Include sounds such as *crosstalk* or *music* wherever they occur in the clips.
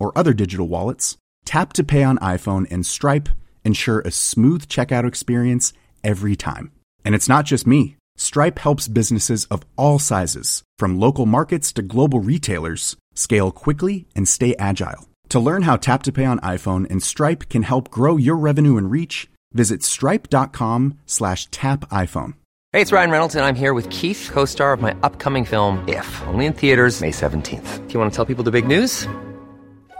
or other digital wallets, Tap to Pay on iPhone and Stripe ensure a smooth checkout experience every time. And it's not just me. Stripe helps businesses of all sizes, from local markets to global retailers, scale quickly and stay agile. To learn how Tap to Pay on iPhone and Stripe can help grow your revenue and reach, visit stripe.com slash tap iPhone. Hey, it's Ryan Reynolds, and I'm here with Keith, co-star of my upcoming film, If, only in theaters May 17th. Do you want to tell people the big news?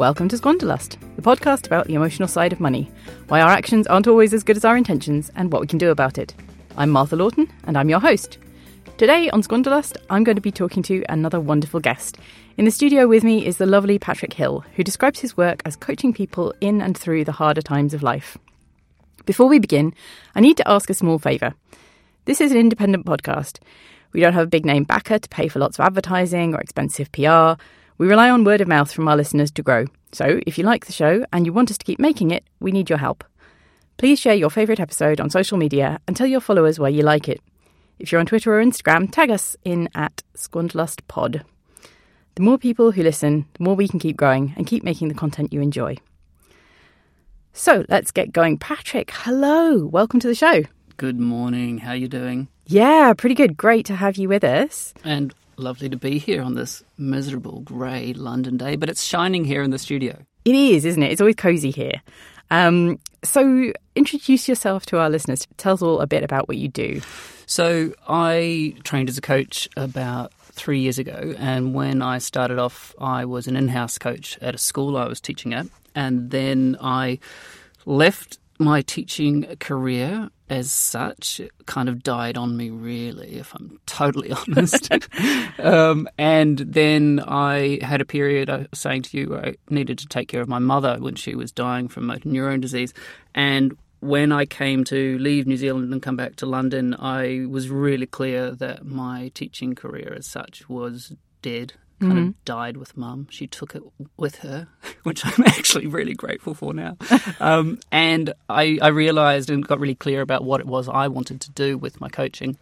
Welcome to Squanderlust, the podcast about the emotional side of money, why our actions aren't always as good as our intentions, and what we can do about it. I'm Martha Lawton, and I'm your host. Today on Squanderlust, I'm going to be talking to another wonderful guest. In the studio with me is the lovely Patrick Hill, who describes his work as coaching people in and through the harder times of life. Before we begin, I need to ask a small favour. This is an independent podcast. We don't have a big name backer to pay for lots of advertising or expensive PR. We rely on word of mouth from our listeners to grow. So, if you like the show and you want us to keep making it, we need your help. Please share your favourite episode on social media and tell your followers why you like it. If you're on Twitter or Instagram, tag us in at SquanderlustPod. The more people who listen, the more we can keep growing and keep making the content you enjoy. So let's get going. Patrick, hello. Welcome to the show. Good morning. How are you doing? Yeah, pretty good. Great to have you with us. And lovely to be here on this miserable grey London day, but it's shining here in the studio. It is, isn't it? It's always cozy here. Um, so, introduce yourself to our listeners. Tell us all a bit about what you do. So, I trained as a coach about three years ago, and when I started off, I was an in house coach at a school I was teaching at, and then I left my teaching career as such It kind of died on me, really, if I'm totally *laughs* honest. um, and then I had a period, I was saying to you, I needed to take care of my mother when she was dying from motor neurone disease. And when I came to leave New Zealand and come back to London, I was really clear that my teaching career as such was dead kind Mm-hmm. of died with mum. She took it with her, *laughs* which I'm actually really grateful for now. um, and I, I realized and got really clear about what it was I wanted to do with my coaching.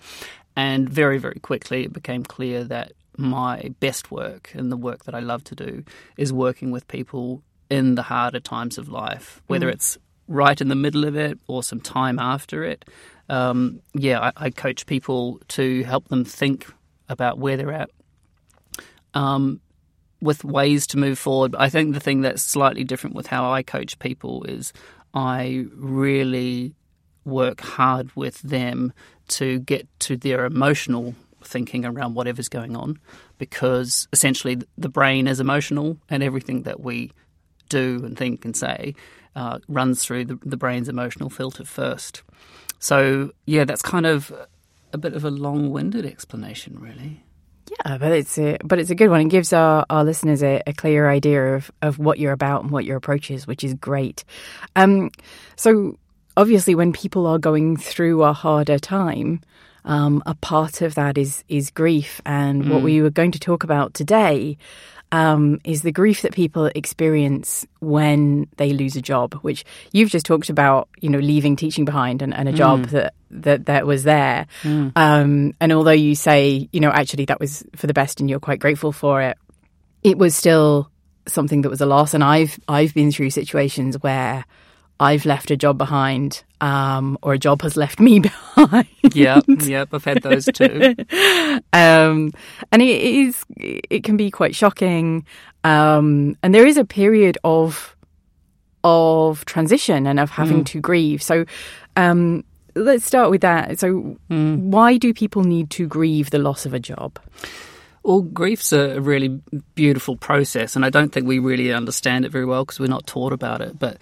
And very, very quickly, it became clear that my best work and the work that I love to do is working with people in the harder times of life, whether it's right in the middle of it or some time after it. Um, yeah, I, I coach people to help them think about where they're at um, with ways to move forward. I think the thing that's slightly different with how I coach people is I really work hard with them to get to their emotional thinking around whatever's going on because essentially the brain is emotional and everything that we do and think and say uh, runs through the, the brain's emotional filter first. So, yeah, that's kind of a bit of a long winded explanation, really. Yeah, but it's a but it's a good one. It gives our, our listeners a, a clear idea of, of what you're about and what your approach is, which is great. Um, so obviously, when people are going through a harder time, um, a part of that is is grief, and what we were going to talk about today um, is the grief that people experience when they lose a job, which you've just talked about, you know, leaving teaching behind and, and a job that, that, that was there. Um, and although you say, you know, actually that was for the best and you're quite grateful for it, it was still something that was a loss. And I've, I've been through situations where I've left a job behind, um, or a job has left me *laughs* behind. yeah, yep, I've had those too. *laughs* um, and it is it can be quite shocking. Um, and there is a period of of transition and of having to grieve. So um, let's start with that. So why do people need to grieve the loss of a job? Well, grief's a really beautiful process, and I don't think we really understand it very well because we're not taught about it. But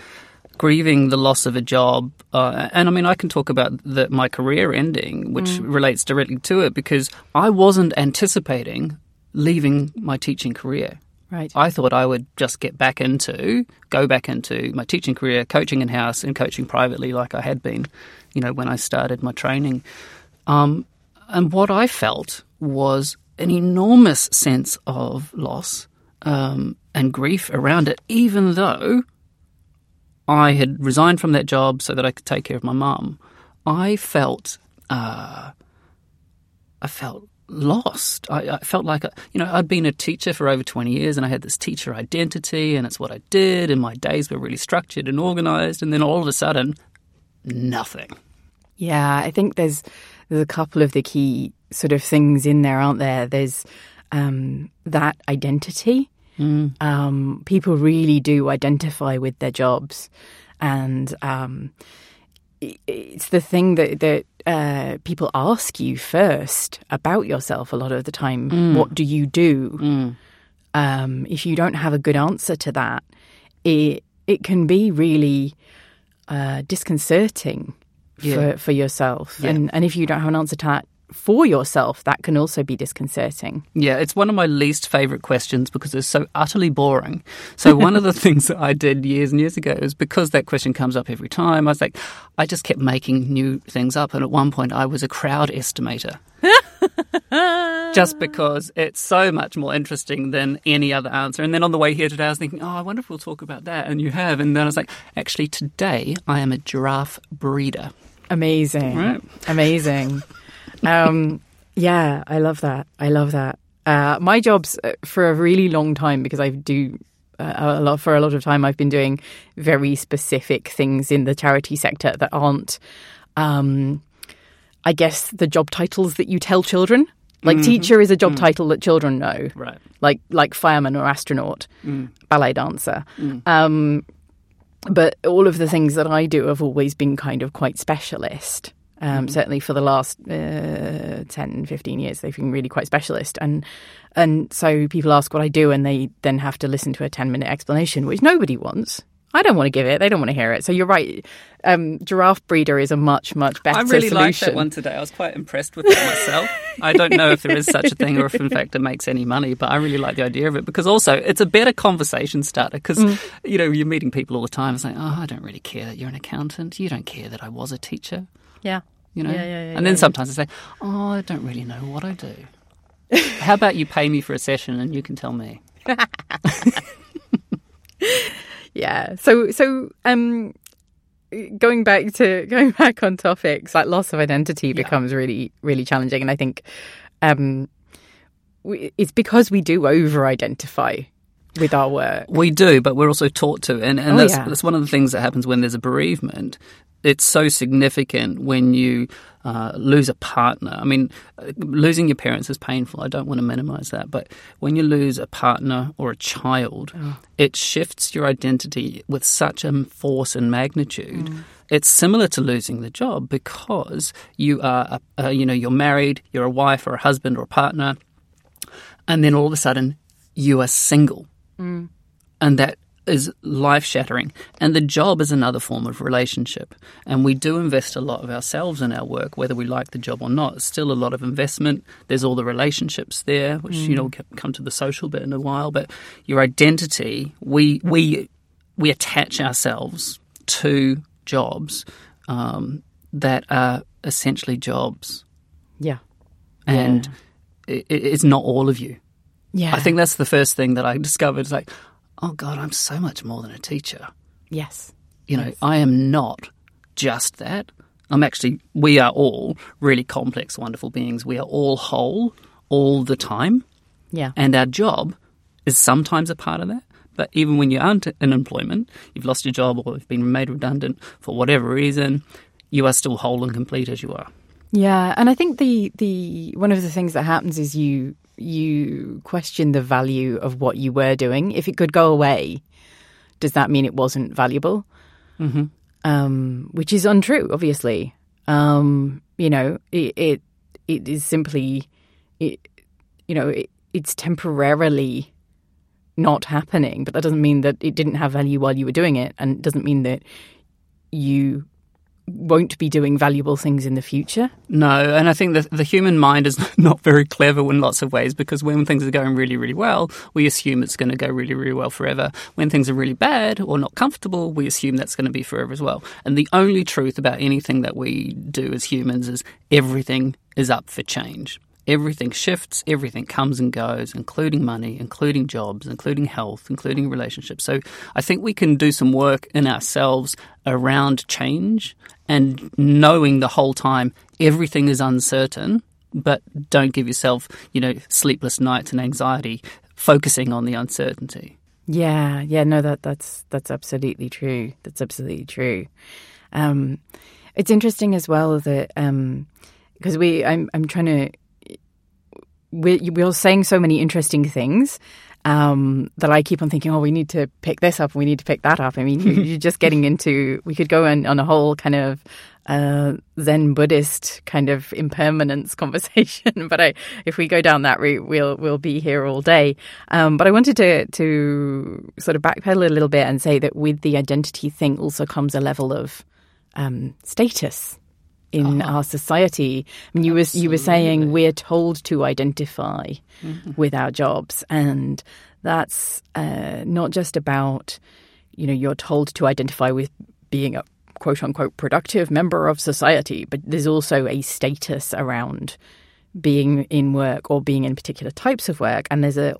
grieving the loss of a job, uh, and I mean, I can talk about the, my career ending, which relates directly to it because I wasn't anticipating leaving my teaching career. Right. I thought I would just get back into, go back into my teaching career, coaching in house and coaching privately, like I had been, you know, when I started my training. Um, and what I felt was an enormous sense of loss um, and grief around it, even though I had resigned from that job so that I could take care of my mum. I felt, uh, I felt lost. I, I felt like, you know, I'd been a teacher for over 20 years and I had this teacher identity and it's what I did and my days were really structured and organized. And then all of a sudden, nothing. Yeah, I think there's there's a couple of the key sort of things in there, aren't there? There's um, that identity. Um, people really do identify with their jobs, and um, it's the thing that that uh, people ask you first about yourself a lot of the time. What do you do? Um, if you don't have a good answer to that, it it can be really uh, disconcerting Yeah. for for yourself. Yeah. And and if you don't have an answer to that for yourself, that can also be disconcerting. Yeah, it's one of my least favorite questions because it's so utterly boring. So one of the *laughs* things that I did years and years ago is because that question comes up every time, I was like, I just kept making new things up. And at one point, I was a crowd estimator. *laughs* just because it's so much more interesting than any other answer. And then on the way here today, I was thinking, oh, I wonder if we'll talk about that. And you have. And then I was like, actually, today I am a giraffe breeder. Amazing. Right. Amazing. Um, yeah, I love that. I love that. Uh, my job's uh, for a really long time because I do uh, a lot for a lot of time. I've been doing very specific things in the charity sector that aren't, um, I guess, the job titles that you tell children. Like teacher is a job title that children know, Right. like like fireman or astronaut, ballet dancer. Um, but all of the things that I do have always been kind of quite specialist. Um, Certainly for the last uh, 10, 15 years, they've been really quite specialist. And and so people ask what I do, and they then have to listen to a 10 minute explanation, which nobody wants. I don't want to give it. They don't want to hear it. So you're right. Um, giraffe breeder is a much, much better I really solution. liked that one today. I was quite impressed with it myself. I don't know if there is such a thing or if, in fact, it makes any money, but I really like the idea of it because also it's a better conversation starter because, Mm. you know, you're meeting people all the time. It's like, oh, I don't really care that you're an accountant. You don't care that I was a teacher, Yeah. you know? Yeah, yeah, yeah, and then sometimes I say, oh, I don't really know what I do. *laughs* How about you pay me for a session and you can tell me? *laughs* Yeah. So so um going back to *laughs* going back on topics like loss of identity becomes really really challenging and I think um we, it's because we do over identify with our work. We do, but we're also taught to, and, and Oh, that's, yeah. that's one of the things that happens when there's a bereavement. It's so significant when you uh, lose a partner. I mean, losing your parents is painful. I don't want to minimize that, but when you lose a partner or a child, Oh. it shifts your identity with such a force and magnitude. Mm. It's similar to losing the job because you are, a, uh, you know, you're married, you're a wife or a husband or a partner, and then all of a sudden you are single and that is life shattering. And the job is another form of relationship. And we do invest a lot of ourselves in our work, whether we like the job or not. It's still a lot of investment. There's all the relationships there, which you know come to the social bit in a while. But your identity, we we we attach ourselves to jobs um, that are essentially jobs, Yeah. and i it, it's not all of you. Yeah. I think that's the first thing that I discovered. It's like, oh God, I'm so much more than a teacher. yes. You know, I am not just that. I'm actually, we are all really complex, wonderful beings. We are all whole all the time. Yeah. And our job is sometimes a part of that, But even when you aren't in employment, you've lost your job or you've been made redundant for whatever reason, you are still whole and complete as you are. Yeah, and I think the the one of the things that happens is you you question the value of what you were doing. If it could go away, does that mean it wasn't valuable? Mm-hmm. Um, which is untrue, obviously. Um, you know, it, it it is simply, it, you know, it, it's temporarily not happening, but that doesn't mean that it didn't have value while you were doing it, and it doesn't mean that you won't be doing valuable things in the future. No, and I think the the human mind is *laughs* not very clever in lots of ways because when things are going really, really well, we assume it's going to go really, really well forever. When things are really bad or not comfortable, we assume that's going to be forever as well. And the only truth about anything that we do as humans is everything is up for change. Everything shifts, everything comes and goes, including money, including jobs, including health, including relationships. So I think we can do some work in ourselves around change and knowing the whole time everything is uncertain, but don't give yourself, you know, sleepless nights and anxiety focusing on the uncertainty. Yeah, yeah, no, that that's that's absolutely true. That's absolutely true. Um, it's interesting as well that because we, I'm I'm trying to we we're saying so many interesting things um, that I keep on thinking, oh, we need to pick this up, we need to pick that up. I mean, you, *laughs* you're just getting into. We could go on, on a whole kind of uh, Zen Buddhist kind of impermanence *laughs* conversation, but I, if we go down that route, we'll we'll be here all day. Um, but I wanted to to sort of backpedal a little bit and say that with the identity thing also comes a level of um, status in our society. I mean, you were you were saying we're told to identify with our jobs, and that's uh, not just about you know you're told to identify with being a quote unquote productive member of society, but there's also a status around being in work or being in particular types of work, and there's a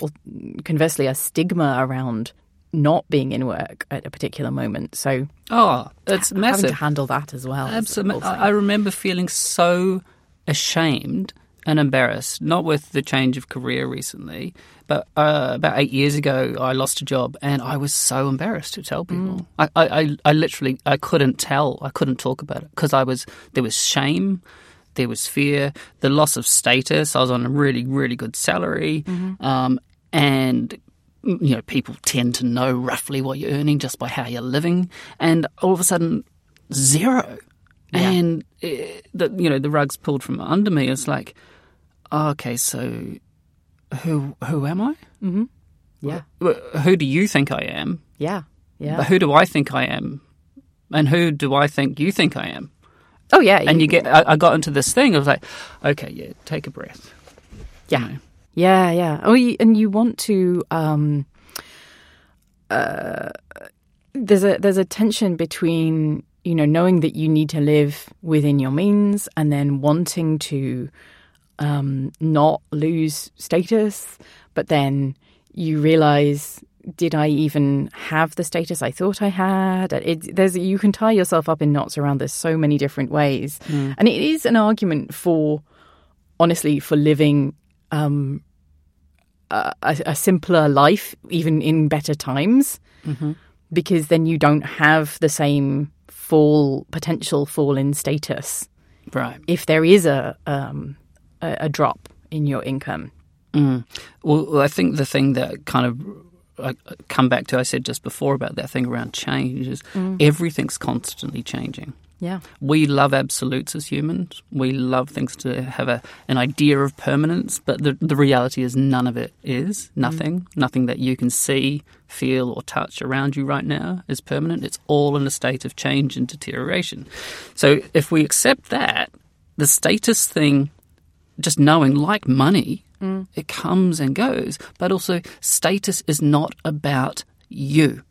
conversely a stigma around not being in work at a particular moment. So Oh, it's having massive. to handle that as well. Absolutely. I remember feeling so ashamed and embarrassed, not with the change of career recently, but uh, about eight years ago, I lost a job and I was so embarrassed to tell people. I, I, I, I literally, I couldn't tell, I couldn't talk about it because I was, there was shame, there was fear, the loss of status. I was on a really, really good salary. Um, and you know, people tend to know roughly what you're earning just by how you're living, and all of a sudden, zero. And uh, the you know the rug's pulled from under me. It's like, oh, okay, so who who am I? yeah, Wh- Who do you think I am? yeah, yeah. But who do I think I am? And who do I think you think I am? oh yeah, And you get, I, I got into this thing. I was like, okay, yeah, take a breath. yeah, know. Yeah, yeah. Oh, you, and you want to. Um, uh, there's a there's a tension between you know knowing that you need to live within your means and then wanting to um, not lose status, but then you realize. Did I even have the status I thought I had? It, there's you can tie yourself up in knots around this so many different ways, and it is an argument for honestly for living um, a, a simpler life, even in better times, because then you don't have the same fall potential fall in status Right. if there is a um, a, a drop in your income. Well, well, I think the thing that kind of I come back to I said just before about that thing around change is everything's constantly changing. Yeah, We love absolutes as humans. We love things to have a, an idea of permanence, but the, the reality is none of it is. Mm. Nothing. Nothing that you can see, feel, or touch around you right now is permanent. It's all in a state of change and deterioration. So if we accept that, the status thing, just knowing, like money, mm. it comes and goes, but also status is not about you.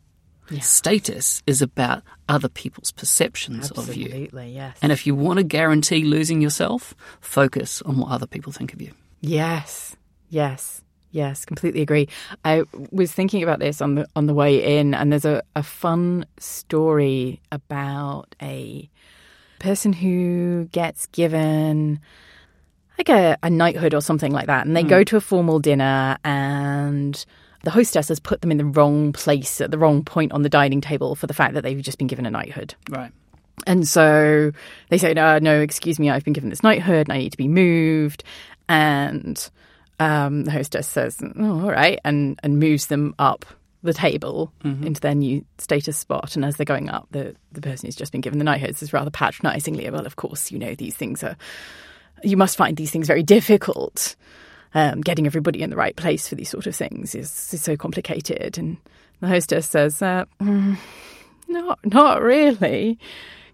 Status is about other people's perceptions of you. absolutely. Yes. And if you want to guarantee losing yourself, focus on what other people think of you. Yes, yes, yes. Completely agree. I was thinking about this on the on the way in, and there's a, a fun story about a person who gets given like a, a knighthood or something like that, and they hmm. go to a formal dinner and. The hostess has put them in the wrong place at the wrong point on the dining table for the fact that they've just been given a knighthood. Right. And so they say, no, no, excuse me, I've been given this knighthood and I need to be moved. And um, the hostess says, oh, all right, and, and moves them up the table into their new status spot. And as they're going up, the, the person who's just been given the knighthood says rather patronizingly, well, of course, you know, these things are, you must find these things very difficult. Um, getting everybody in the right place for these sort of things is, is so complicated. And the hostess says, uh, "Mm, not, not really.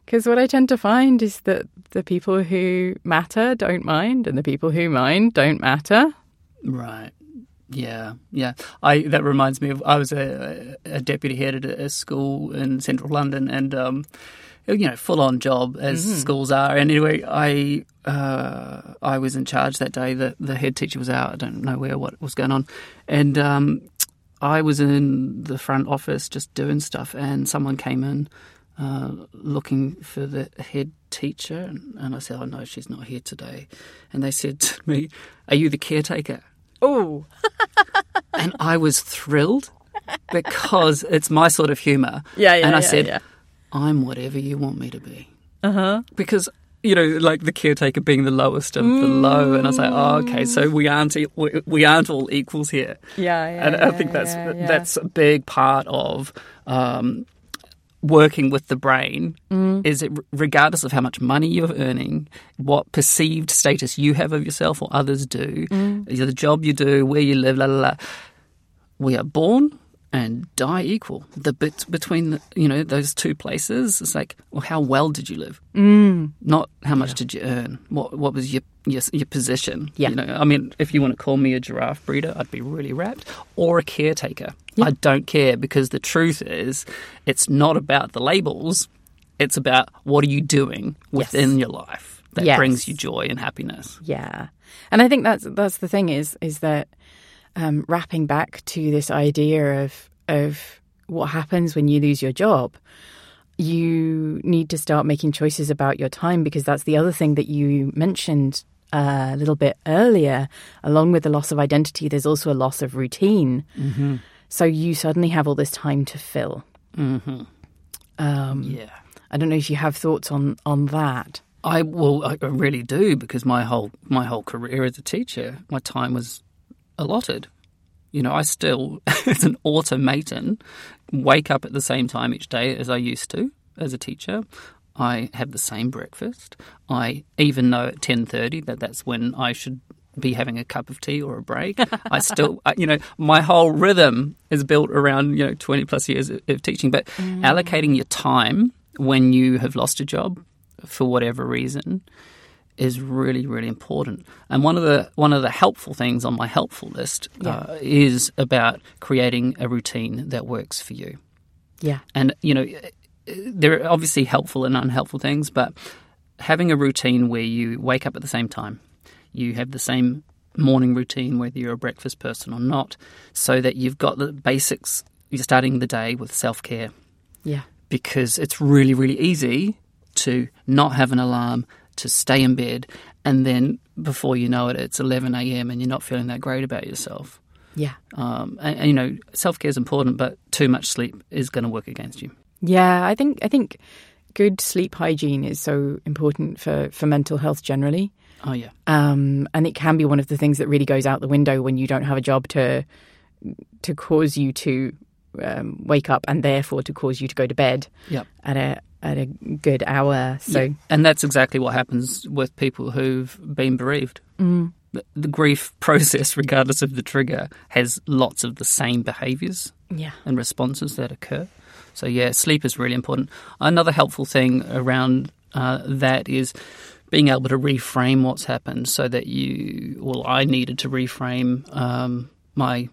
Because what I tend to find is that the people who matter don't mind, and the people who mind don't matter. Right. Yeah, yeah. I that reminds me of I was a, a deputy head at a, school in central London, and um, you know, full on job as schools are. And anyway, I uh, I was in charge that day. The the head teacher was out. I don't know where what was going on, and um, I was in the front office just doing stuff, and someone came in. Uh, looking for the head teacher, and, and I said, "Oh no, she's not here today." And they said *laughs* to me, "Are you the caretaker?" Oh, *laughs* and I was thrilled because it's my sort of humour. Yeah, yeah, And I yeah, said, yeah. I'm whatever you want me to be. Uh huh. Because you know, like the caretaker being the lowest of the low, and I was like, oh, okay, so we aren't we, we aren't all equals here. Yeah, yeah, And I think that's yeah, yeah. that's a big part of. Um, Working with the brain Mm. is it regardless of how much money you're earning, what perceived status you have of yourself or others do, Mm. the job you do, where you live, la la la we are born and die equal. The bit between the, you know those two places is like, well, how well did you live? Mm. Not how much did you earn. What what was your your, your position? Yeah. You know, I mean, if you want to call me a giraffe breeder, I'd be really wrapped. Or a caretaker, I don't care because the truth is, it's not about the labels. It's about what are you doing within your life that Yes. brings you joy and happiness. Yeah, and I think that's that's the thing is is that um, wrapping back to this idea of of what happens when you lose your job. You need to start making choices about your time because that's the other thing that you mentioned uh, a little bit earlier. Along with the loss of identity, there's also a loss of routine. Mm-hmm. So you suddenly have all this time to fill. Yeah. I don't know if you have thoughts on on that. I well, I really do because my whole my whole career as a teacher, my time was allotted. You know, I still, *laughs* as an automaton, wake up at the same time each day as I used to as a teacher. I have the same breakfast. I even know at ten thirty that that's when I should be having a cup of tea or a break. I still, *laughs* I- you know, my whole rhythm is built around you know twenty plus years of, of teaching. But mm. allocating your time when you have lost a job for whatever reason is really really important and one of the one of the helpful things on my helpful list uh, is about creating a routine that works for you Yeah. and you know there are obviously helpful and unhelpful things but having a routine where you wake up at the same time you have the same morning routine whether you're a breakfast person or not so that you've got the basics you're starting the day with self-care Yeah. because it's really, really easy to not have an alarm, to stay in bed, and then before you know it, it's 11 a.m. and you're not feeling that great about yourself. Yeah. Um, and, and, you know, self care is important, but too much sleep is going to work against you. Yeah, I think I think good sleep hygiene is so important for, for mental health generally. Oh, yeah. Um, and it can be one of the things that really goes out the window when you don't have a job to to cause you to um, wake up and therefore to cause you to go to bed Yep. at a at a good hour. So Yeah. And that's exactly what happens with people who've been bereaved. Mm. The, grief *laughs* process, regardless of the trigger, has lots of the same behaviours yeah, and responses that occur. So, yeah, sleep is really important. Another helpful thing around uh, that is being able to reframe what's happened so that you, well, I needed to reframe um, my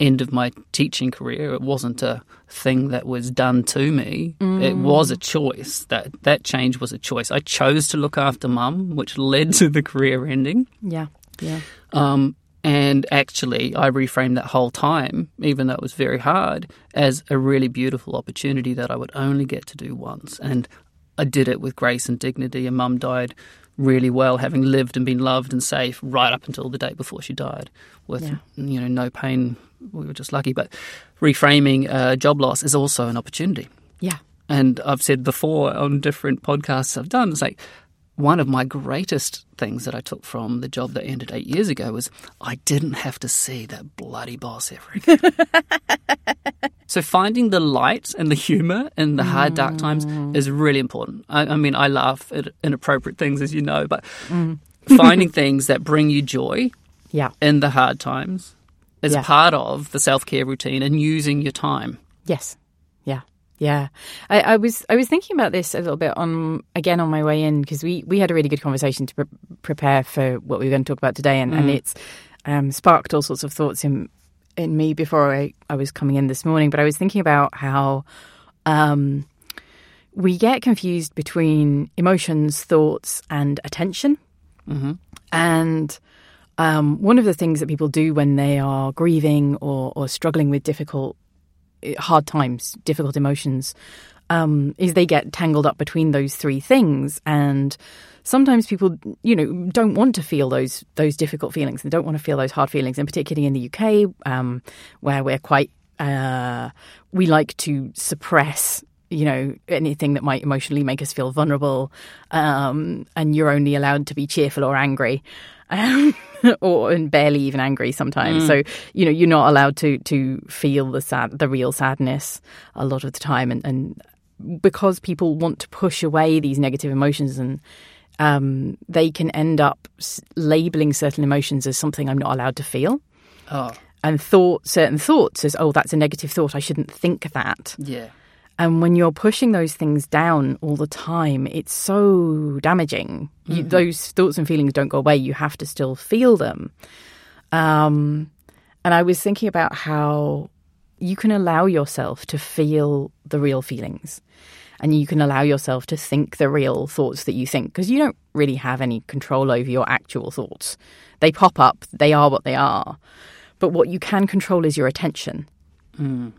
end of my teaching career. It wasn't a thing that was done to me. It was a choice. That that change was a choice. I chose to look after mum, which led to the career ending. yeah, yeah, Um, and actually, I reframed that whole time, even though it was very hard, as a really beautiful opportunity that I would only get to do once. And I did it with grace and dignity. And mum died really well, having lived and been loved and safe right up until the day before she died, with Yeah. you know no pain. We were just lucky, but reframing uh, job loss is also an opportunity. Yeah. And I've said before on different podcasts I've done, it's like one of my greatest things that I took from the job that ended eight years ago was I didn't have to see that bloody boss ever again. *laughs* so finding the light and the humour in the hard, dark times mm. is really important. I, I mean, I laugh at inappropriate things, as you know, but mm. *laughs* finding things that bring you joy Yeah. in the hard times is Yeah. part of the self care routine and using your time. Yes. Yeah. I, I was I was thinking about this a little bit on again on my way in because we, we had a really good conversation to pre- prepare for what we were going to talk about today and, and it's um, sparked all sorts of thoughts in in me before I, I was coming in this morning. But I was thinking about how um, we get confused between emotions, thoughts, and attention. And um, one of the things that people do when they are grieving or, or struggling with difficult, hard times, difficult emotions, um, is they get tangled up between those three things. And sometimes people, you know, don't want to feel those those difficult feelings and don't want to feel those hard feelings. And particularly in the UK, um, where we're quite, uh, we like to suppress you know anything that might emotionally make us feel vulnerable um, and you're only allowed to be cheerful or angry um, *laughs* or and barely even angry sometimes. So you know you're not allowed to to feel the sad the real sadness a lot of the time. And, and because people want to push away these negative emotions and um, they can end up labeling certain emotions as something I'm not allowed to feel. Oh, and thought certain thoughts as oh that's a negative thought. I shouldn't think that. Yeah. And when you're pushing those things down all the time, it's so damaging. You, those thoughts and feelings don't go away. You have to still feel them. Um, and I was thinking about how you can allow yourself to feel the real feelings. And you can allow yourself to think the real thoughts that you think because you don't really have any control over your actual thoughts. They pop up, they are what they are. But what you can control is your attention. Absolutely.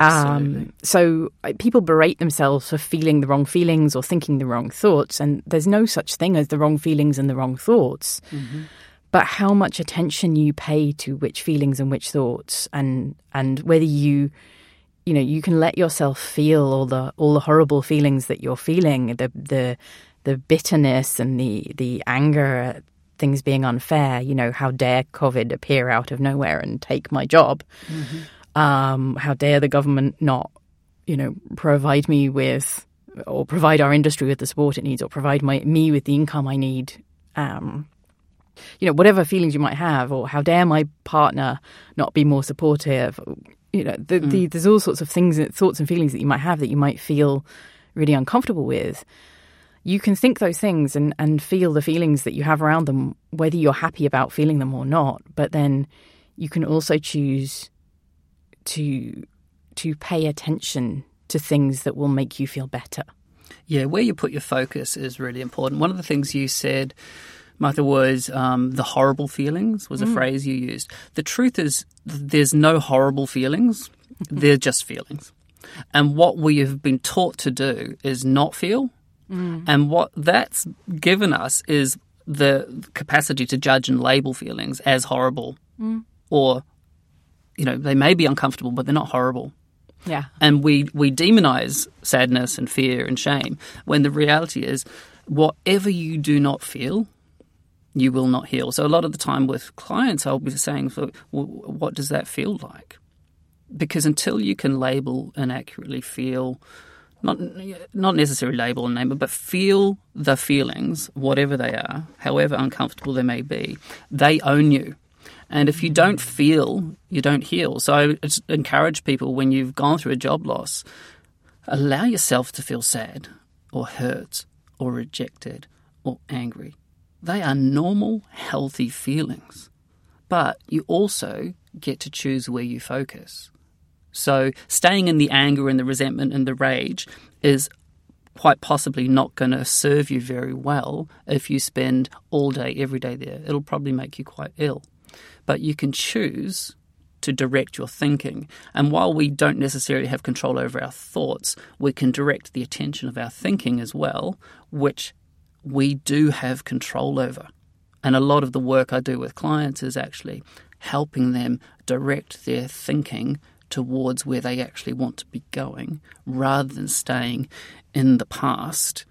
Um, so people berate themselves for feeling the wrong feelings or thinking the wrong thoughts, and there's no such thing as the wrong feelings and the wrong thoughts. But how much attention you pay to which feelings and which thoughts, and and whether you, you know, you can let yourself feel all the all the horrible feelings that you're feeling, the the the bitterness and the the anger at things being unfair. You know, how dare COVID appear out of nowhere and take my job? Um, how dare the government not, you know, provide me with or provide our industry with the support it needs or provide my me with the income I need. Um, you know, whatever feelings you might have, or how dare my partner not be more supportive? You know, the, the, there's all sorts of things, thoughts and feelings that you might have that you might feel really uncomfortable with. You can think those things and, and feel the feelings that you have around them, whether you're happy about feeling them or not. But then you can also choose to to pay attention to things that will make you feel better. Yeah, where you put your focus is really important. One of the things you said, Martha, was um, the horrible feelings was a mm. phrase you used. The truth is, there's no horrible feelings. Mm-hmm. They're just feelings. And what we have been taught to do is not feel. Mm. And what that's given us is the capacity to judge and label feelings as horrible mm. or, you know, they may be uncomfortable, but they're not horrible Yeah. and we we demonize sadness and fear and shame when the reality is whatever you do not feel you will not heal so a lot of the time with clients i'll be saying well, what does that feel like because until you can label and accurately feel not not necessarily label and name it, but feel the feelings, whatever they are, however uncomfortable they may be, they own you. And if you don't feel, you don't heal. So I encourage people when you've gone through a job loss, allow yourself to feel sad or hurt or rejected or angry. They are normal, healthy feelings. But you also get to choose where you focus. So staying in the anger and the resentment and the rage is quite possibly not going to serve you very well if you spend all day, every day there. It'll probably make you quite ill. But you can choose to direct your thinking. And while we don't necessarily have control over our thoughts, we can direct the attention of our thinking as well, which we do have control over. And a lot of the work I do with clients is actually helping them direct their thinking towards where they actually want to be going rather than staying in the past.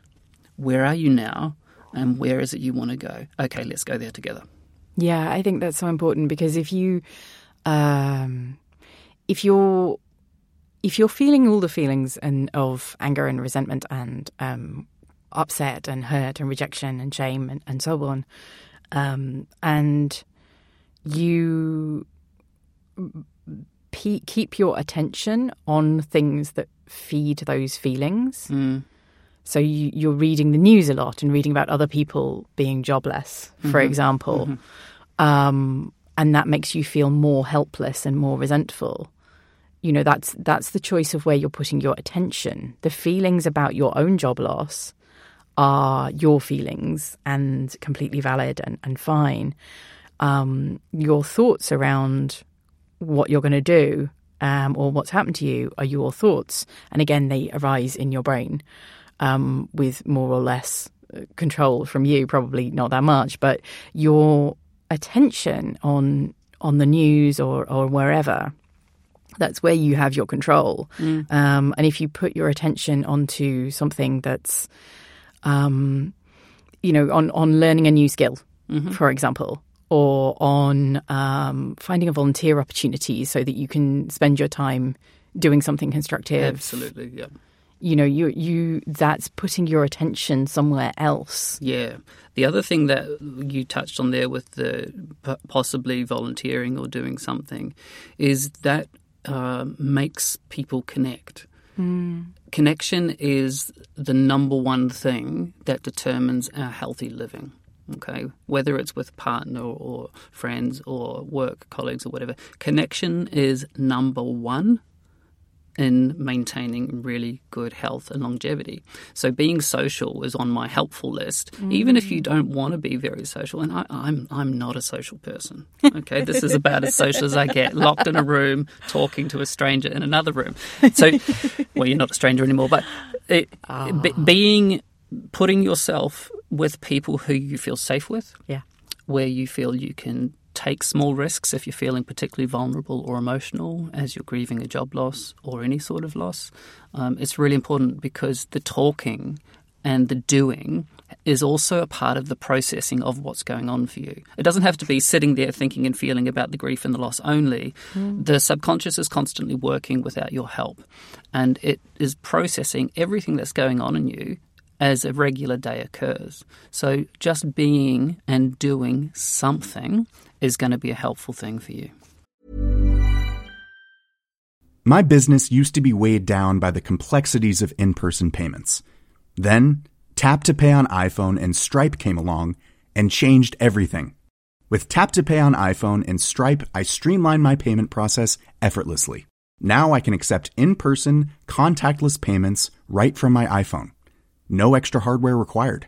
Where are you now? And where is it you want to go? Okay, let's go there together. Yeah, I think that's so important because if you, um, if you're, if you're feeling all the feelings and of anger and resentment and um, upset and hurt and rejection and shame and, and so on, um, and you keep your attention on things that feed those feelings. Mm. So you, you're reading the news a lot and reading about other people being jobless, for Mm-hmm. example, um, and that makes you feel more helpless and more resentful. You know that's that's the choice of where you're putting your attention. The feelings about your own job loss are your feelings and completely valid and, and fine. Um, your thoughts around what you're going to do um, or what's happened to you are your thoughts. And again, they arise in your brain um, with more or less uh, control from you, probably not that much, but your attention on on the news or, or wherever that's where you have your control. Um, and if you put your attention onto something that's, um, you know, on, on learning a new skill, for example, or on um, finding a volunteer opportunity so that you can spend your time doing something constructive. Absolutely, yeah. You know, you you that's putting your attention somewhere else. Yeah. The other thing that you touched on there with the possibly volunteering or doing something is that uh, makes people connect. Connection is the number one thing that determines our healthy living. Okay, whether it's with partner or friends or work colleagues or whatever, connection is number one in maintaining really good health and longevity. So being social is on my helpful list, even if you mm. don't want to be very social. And I, I'm I'm not a social person. Okay, this is about as social as I get, locked in a room talking to a stranger in another room. So, well, you're not a stranger anymore, but it, be, ah. being putting yourself with people who you feel safe with Yeah. where you feel you can take small risks if you're feeling particularly vulnerable or emotional as you're grieving a job loss or any sort of loss. Um, it's really important because the talking and the doing is also a part of the processing of what's going on for you. It doesn't have to be sitting there thinking and feeling about the grief and the loss only. The subconscious is constantly working without your help, and it is processing everything that's going on in you as a regular day occurs. So just being and doing something is going to be a helpful thing for you. My business used to be weighed down by the complexities of in person payments. Then, Tap to Pay on iPhone and Stripe came along and changed everything. With Tap to Pay on iPhone and Stripe, I streamlined my payment process effortlessly. Now I can accept in person, contactless payments right from my iPhone. No extra hardware required.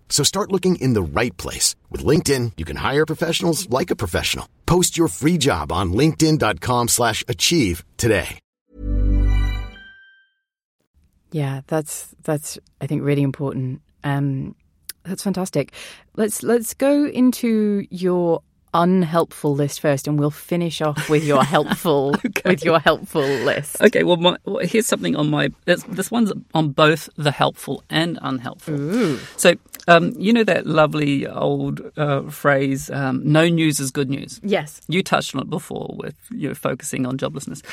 So start looking in the right place. With LinkedIn, you can hire professionals like a professional. Post your free job on linkedin.com slash achieve today. Yeah, that's that's I think really important. Um, that's fantastic. Let's let's go into your unhelpful list first, and we'll finish off with your *laughs* helpful with your helpful list. Okay, well, my, well here's something on my. This, this one's on both the helpful and unhelpful. Ooh. So, um, you know that lovely old uh, phrase, um, "No news is good news." Yes. You touched on it before with you know, focusing on joblessness.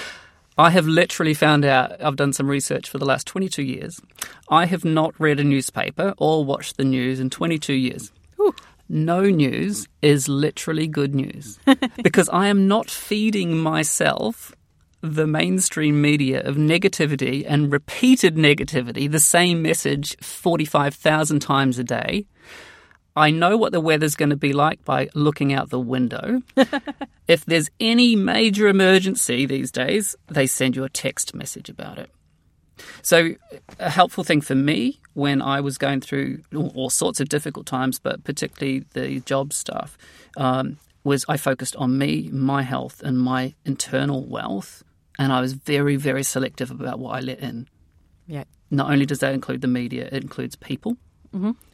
I have literally found out, I've done some research for the last 22 years. I have not read a newspaper or watched the news in 22 years. No news is literally good news *laughs* because I am not feeding myself the mainstream media of negativity and repeated negativity, the same message 45,000 times a day. I know what the weather's going to be like by looking out the window. *laughs* if there's any major emergency these days, they send you a text message about it. So, a helpful thing for me when I was going through all sorts of difficult times, but particularly the job stuff, um, was I focused on me, my health, and my internal wealth. And I was very, very selective about what I let in. Yeah. Not only does that include the media, it includes people,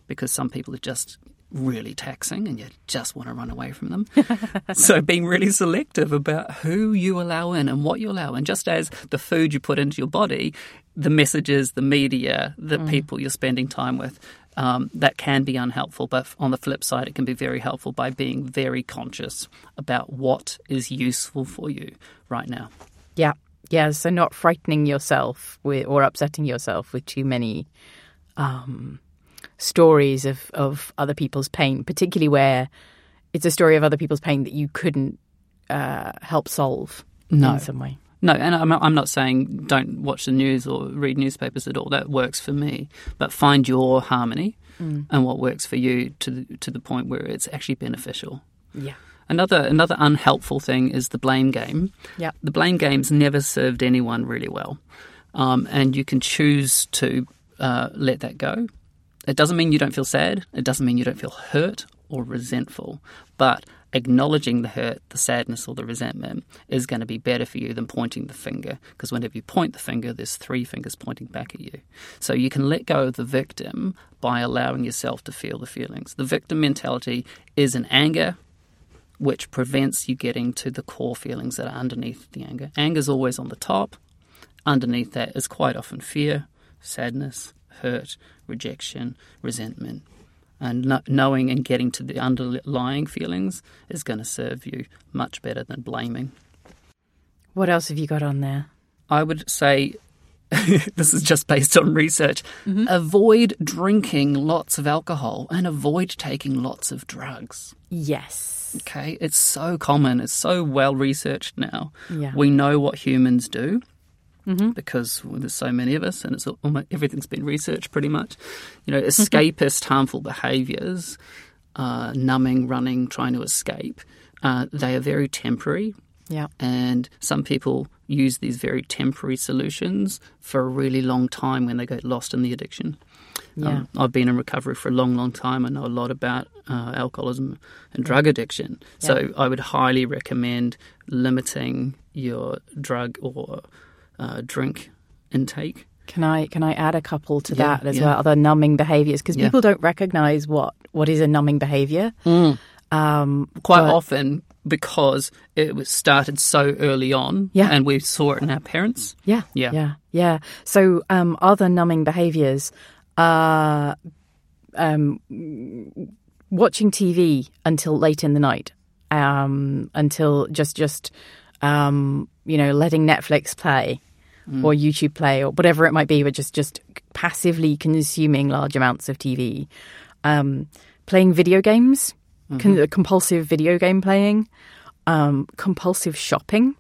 because some people are just really taxing and you just want to run away from them. *laughs* so being really selective about who you allow in and what you allow in, just as the food you put into your body, the messages, the media, the people you're spending time with. Um, that can be unhelpful, but on the flip side, it can be very helpful by being very conscious about what is useful for you right now. Yeah. Yeah. So not frightening yourself with, or upsetting yourself with too many um, stories of, of other people's pain, particularly where it's a story of other people's pain that you couldn't uh, help solve No. in some way. No, and I'm, I'm not saying don't watch the news or read newspapers at all. That works for me. But find your harmony and what works for you to the, to the point where it's actually beneficial. Yeah. Another another unhelpful thing is the blame game. Yeah. The blame game's never served anyone really well, um, and you can choose to uh, let that go. It doesn't mean you don't feel sad. It doesn't mean you don't feel hurt or resentful. But acknowledging the hurt, the sadness, or the resentment is going to be better for you than pointing the finger. Because whenever you point the finger, there's three fingers pointing back at you. So you can let go of the victim by allowing yourself to feel the feelings. The victim mentality is an anger, which prevents you getting to the core feelings that are underneath the anger. Anger's always on the top. Underneath that is quite often fear, sadness, hurt, rejection, resentment. And kno- knowing and getting to the underlying feelings is going to serve you much better than blaming. What else have you got on there? I would say *laughs* this is just based on research. Mm-hmm. Avoid drinking lots of alcohol and avoid taking lots of drugs. Yes. Okay, it's so common. It's so well researched now. Yeah. We know what humans do because well, there's so many of us, and it's almost, everything's been researched pretty much. You know, escapist, harmful behaviours, uh, numbing, running, trying to escape. Uh, they are very temporary, Yeah. and some people use these very temporary solutions for a really long time when they get lost in the addiction. Um, I've been in recovery for a long, long time. I know a lot about uh, alcoholism and drug addiction. So I would highly recommend limiting your drug or uh, drink intake. Can I can I add a couple to Yeah, that as yeah. well? Other numbing behaviours because Yeah. people don't recognise what what is a numbing behaviour. Um, Quite but- often because it was started so early on Yeah. and we saw it in our parents. Yeah, Yeah. yeah, yeah. So um, other numbing behaviours are um, watching TV until late in the night, um, until just just um, you know letting Netflix play or YouTube play or whatever it might be, but just just passively consuming large amounts of TV, um, playing video games, con- compulsive video game playing, um, compulsive shopping.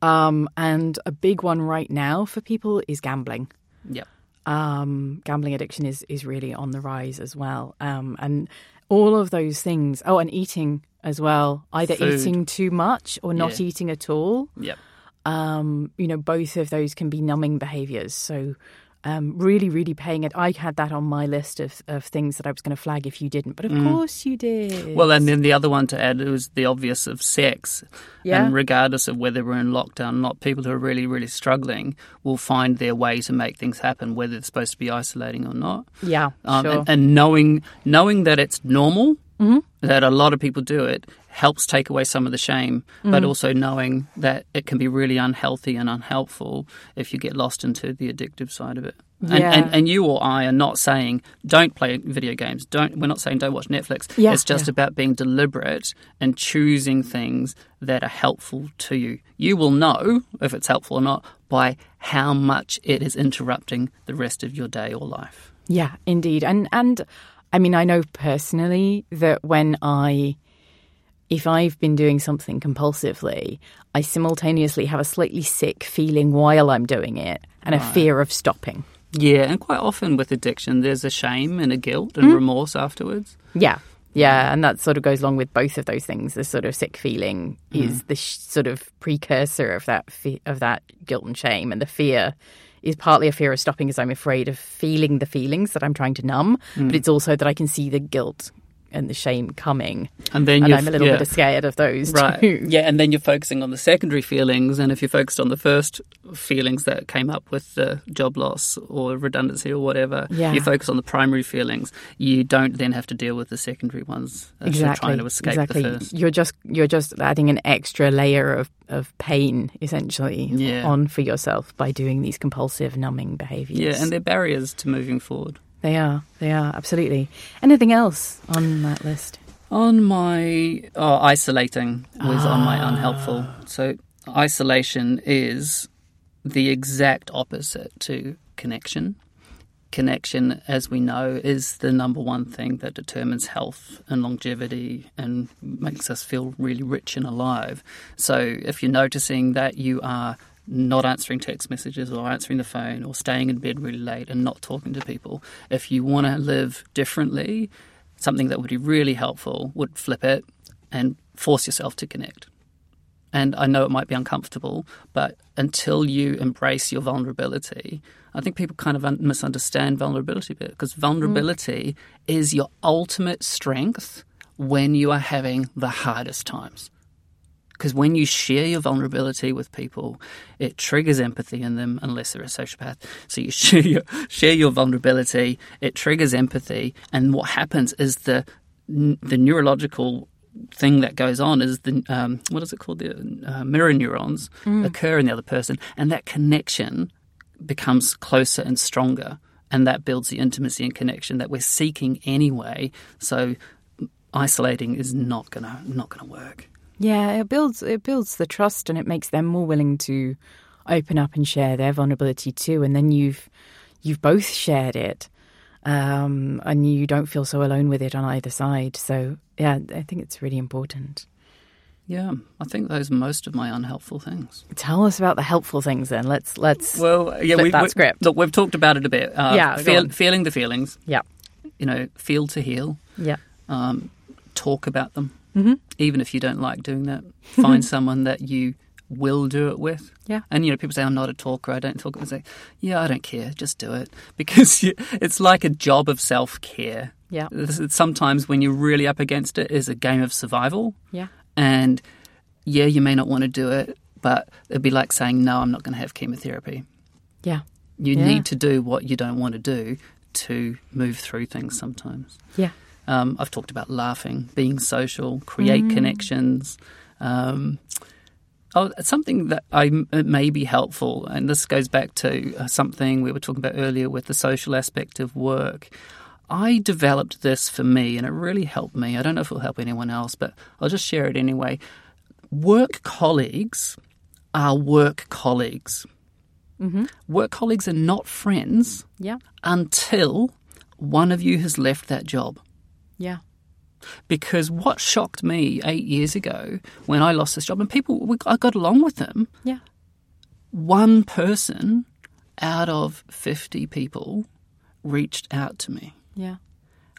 Um, and a big one right now for people is gambling. Yeah. Um, gambling addiction is, is really on the rise as well. Um, and all of those things. Oh, and eating as well. Either Food. eating too much or not Yeah. eating at all. Yeah. um, you know, both of those can be numbing behaviors. So, um, really, really paying it. I had that on my list of, of things that I was going to flag if you didn't, but of course you did. Well, and then the other one to add was the obvious of sex. Yeah. And regardless of whether we're in lockdown or not, people who are really, really struggling will find their way to make things happen, whether it's supposed to be isolating or not. yeah, Um, sure. and, and knowing knowing that it's normal, Mm-hmm. that a lot of people do it, helps take away some of the shame. But Mm. also knowing that it can be really unhealthy and unhelpful if you get lost into the addictive side of it. And, Yeah. and, and you or I are not saying don't play video games. Don't. We're not saying don't watch Netflix. Yeah, it's just yeah. about being deliberate and choosing things that are helpful to you. You will know if it's helpful or not by how much it is interrupting the rest of your day or life. Yeah, indeed. And and I mean, I know personally that when I if I've been doing something compulsively, I simultaneously have a slightly sick feeling while I'm doing it and a fear of stopping. Yeah, and quite often with addiction, there's a shame and a guilt and hmm? remorse afterwards. Yeah. Yeah, and that sort of goes along with both of those things. The sort of sick feeling is hmm. the sh- sort of precursor of that fe- of that guilt and shame, and the fear is partly a fear of stopping, because I'm afraid of feeling the feelings that I'm trying to numb, but mm. it's also that I can see the guilt and the shame coming, And then and I'm a little yeah. bit scared of those Right. too. Yeah, and then you're focusing on the secondary feelings. And if you're focused on the first feelings that came up with the job loss or redundancy or whatever, Yeah. you focus on the primary feelings. You don't then have to deal with the secondary ones. Exactly. trying to escape exactly. the first. You're just you're just adding an extra layer of, of pain essentially Yeah. on for yourself by doing these compulsive numbing behaviors. Yeah, and they're barriers to moving forward. They are. They are, absolutely. Anything else on that list? On my oh, isolating was on my ah. unhelpful. So isolation is the exact opposite to connection. Connection, as we know, is the number one thing that determines health and longevity and makes us feel really rich and alive. So, if you're noticing that you are not answering text messages or answering the phone or staying in bed really late and not talking to people, if you want to live differently, something that would be really helpful would flip it and force yourself to connect. And I know it might be uncomfortable, but until you embrace your vulnerability, I think people kind of un- misunderstand vulnerability a bit because mm. vulnerability is your ultimate strength when you are having the hardest times. Because when you share your vulnerability with people, it triggers empathy in them, unless they're a sociopath. So you *laughs* share your, share your vulnerability, it triggers empathy, and what happens is the the neurological thing that goes on is the um, what is it called? The uh, mirror neurons occur in the other person, and that connection becomes closer and stronger, and that builds the intimacy and connection that we're seeking anyway. So isolating is not gonna not gonna work. Yeah, it builds it builds the trust and it makes them more willing to open up and share their vulnerability too. And then you've you've both shared it, um, and you don't feel so alone with it on either side. So yeah, I think it's really important. Yeah, I think those are most of my unhelpful things. Tell us about the helpful things then. Let's let's Well, yeah, Flip we, that we- script. Look, we've talked about it a bit. Uh, Yeah, feel, feeling the feelings. yeah You know, feel to heal. yeah Um, talk about them, Mm-hmm. even if you don't like doing that. Find someone that you will do it with. Yeah. And you know, people say I'm not a talker. I don't talk. I say, yeah, I don't care. Just do it *laughs* because you, it's like a job of self care. Yeah. Sometimes when you're really up against it, is a game of survival. yeah And yeah, you may not want to do it, but it'd be like saying, no, I'm not going to have chemotherapy. yeah You Yeah. need to do what you don't want to do to move through things sometimes. yeah Um, I've talked about laughing, being social, create connections. Um, oh, something that I it may be helpful, and this goes back to uh, something we were talking about earlier with the social aspect of work. I developed this for me, and it really helped me. I don't know if it'll help anyone else, but I'll just share it anyway. Work colleagues are work colleagues. Work colleagues are not friends yeah until one of you has left that job. Yeah Because what shocked me eight years ago when I lost this job, and people, we, I got along with them, yeah one person out of 50 people reached out to me. yeah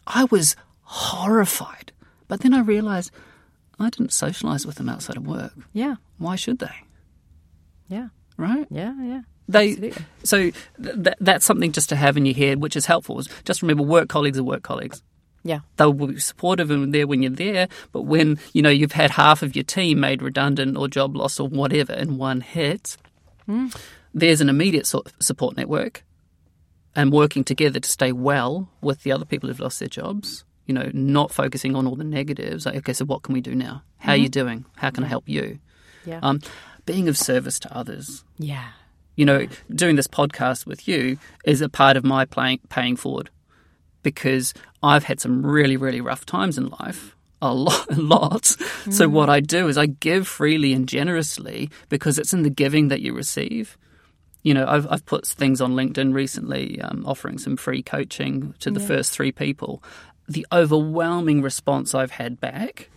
I was horrified. But then I realised I didn't socialise with them outside of work. yeah Why should they? Yeah. right? Yeah. Yeah. They Absolutely. so th- that's something just to have in your head, which is helpful. Is Just remember, work colleagues are work colleagues. Yeah. They'll be supportive and there when you're there, but when you know you've had half of your team made redundant or job loss or whatever in one hit, there's an immediate support network, and working together to stay well with the other people who've lost their jobs. You know, not focusing on all the negatives. Like, okay, so what can we do now? How are you doing? How can I help you? Yeah. Um, being of service to others yeah. you know, doing this podcast with you is a part of my playing, paying forward because I've had some really, really rough times in life. A *laughs* lot, a lot. So what I do is I give freely and generously because it's in the giving that you receive. You know, I've I've put things on LinkedIn recently, um, offering some free coaching to the first three people. The overwhelming response I've had back,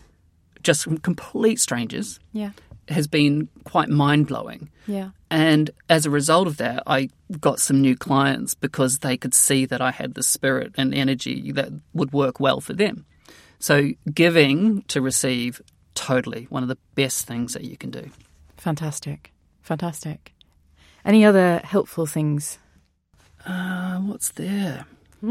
just from complete strangers, Yeah. has been quite mind blowing. Yeah. And as a result of that, I got some new clients because they could see that I had the spirit and energy that would work well for them. So, giving to receive, totally one of the best things that you can do. Fantastic. Fantastic. Any other helpful things? Uh, what's there? *laughs*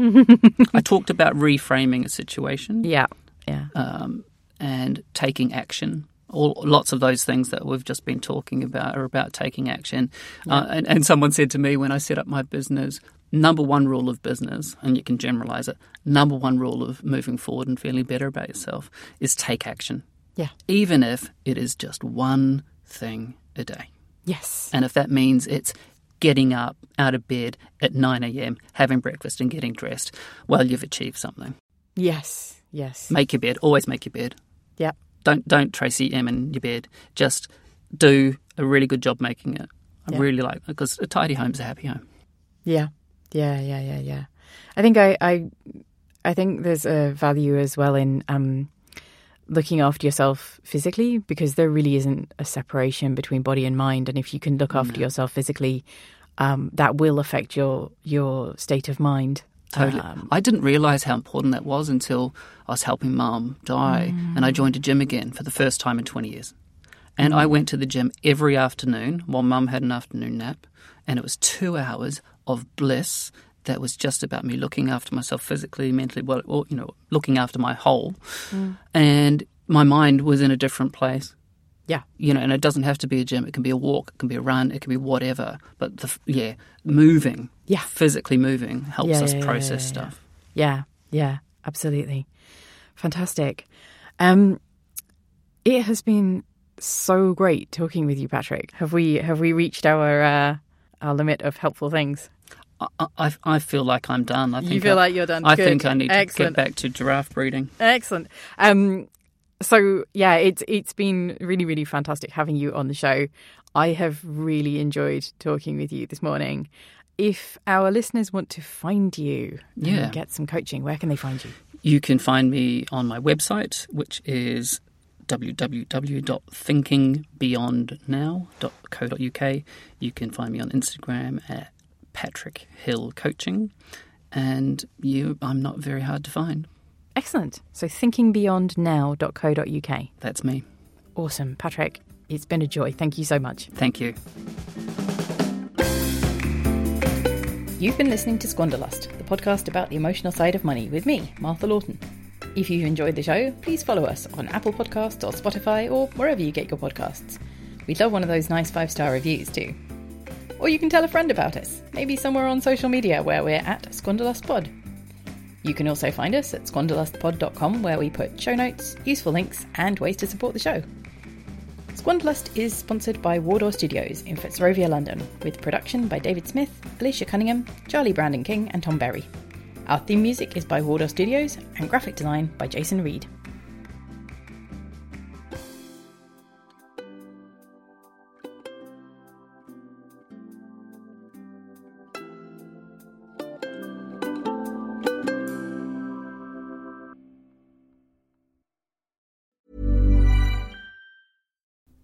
I talked about reframing a situation Yeah. Yeah. um, and taking action. All, lots of those things that we've just been talking about are about taking action. Uh, and, and someone said to me when I set up my business, number one rule of business, and you can generalize it, number one rule of moving forward and feeling better about yourself is take action, Yeah. even if it is just one thing a day. Yes. And if that means it's getting up out of bed at 9 a.m., having breakfast, and getting dressed, well, you've achieved something. Yes. Yes. Make your bed, always make your bed. Yeah. Don't don't Tracey Emin your bed. Just do a really good job making it. I Yeah. really like because a tidy home's a happy home. Yeah. Yeah. Yeah. Yeah. Yeah. I think I, I, I think there's a value as well in um, looking after yourself physically because there really isn't a separation between body and mind, and if you can look after yourself physically, um, that will affect your your state of mind. Totally. Um, I didn't realise how important that was until I was helping mum die mm. and I joined a gym again for the first time in 20 years. And I mm. went to the gym every afternoon while mum had an afternoon nap. And it was two hours of bliss that was just about me looking after myself physically, mentally, well, or, you know, looking after my whole. Mm. And my mind was in a different place yeah. you know, and it doesn't have to be a gym. It can be a walk, it can be a run, it can be whatever. But the, yeah, moving, Yeah. physically moving helps Yeah, us yeah, process yeah, stuff. Yeah, yeah, absolutely. Fantastic. Um it has been so great talking with you, Patrick. Have we have we reached our uh our limit of helpful things? I, I, I feel like I'm done. I think You feel I, like you're done. I Good. think I need to Excellent. get back to giraffe breeding. Excellent. Um so yeah, it's it's been really, really fantastic having you on the show. I have really enjoyed talking with you this morning. If our listeners want to find you Yeah. get some coaching, where can they find you? You can find me on my website, which is www.thinkingbeyondnow.co.uk. You can find me on Instagram at Patrick Hill Coaching, and you, I'm not very hard to find. Excellent. So thinkingbeyondnow.co.uk. That's me. Awesome. Patrick, it's been a joy. Thank you so much. Thank you. You've been listening to Squanderlust, the podcast about the emotional side of money with me, Martha Lawton. If you've enjoyed the show, please follow us on Apple Podcasts or Spotify or wherever you get your podcasts. We'd love one of those nice five star reviews too. Or you can tell a friend about us, maybe somewhere on social media where we're at SquanderlustPod. You can also find us at squanderlustpod.com where we put show notes, useful links, and ways to support the show. Squanderlust is sponsored by Wardour Studios in Fitzrovia, London, with production by David Smith, Alicia Cunningham, Charlie Brandon King, and Tom Berry. Our theme music is by Wardour Studios and graphic design by Jason Reed.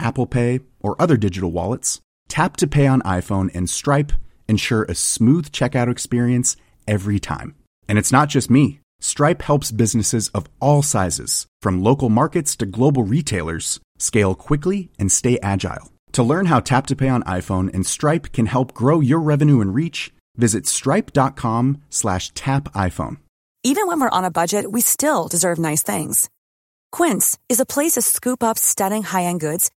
Apple Pay, or other digital wallets, Tap to Pay on iPhone and Stripe ensure a smooth checkout experience every time. And it's not just me. Stripe helps businesses of all sizes, from local markets to global retailers, scale quickly and stay agile. To learn how Tap to Pay on iPhone and Stripe can help grow your revenue and reach, visit stripe.com slash tap iPhone. Even when we're on a budget, we still deserve nice things. Quince is a place to scoop up stunning high-end goods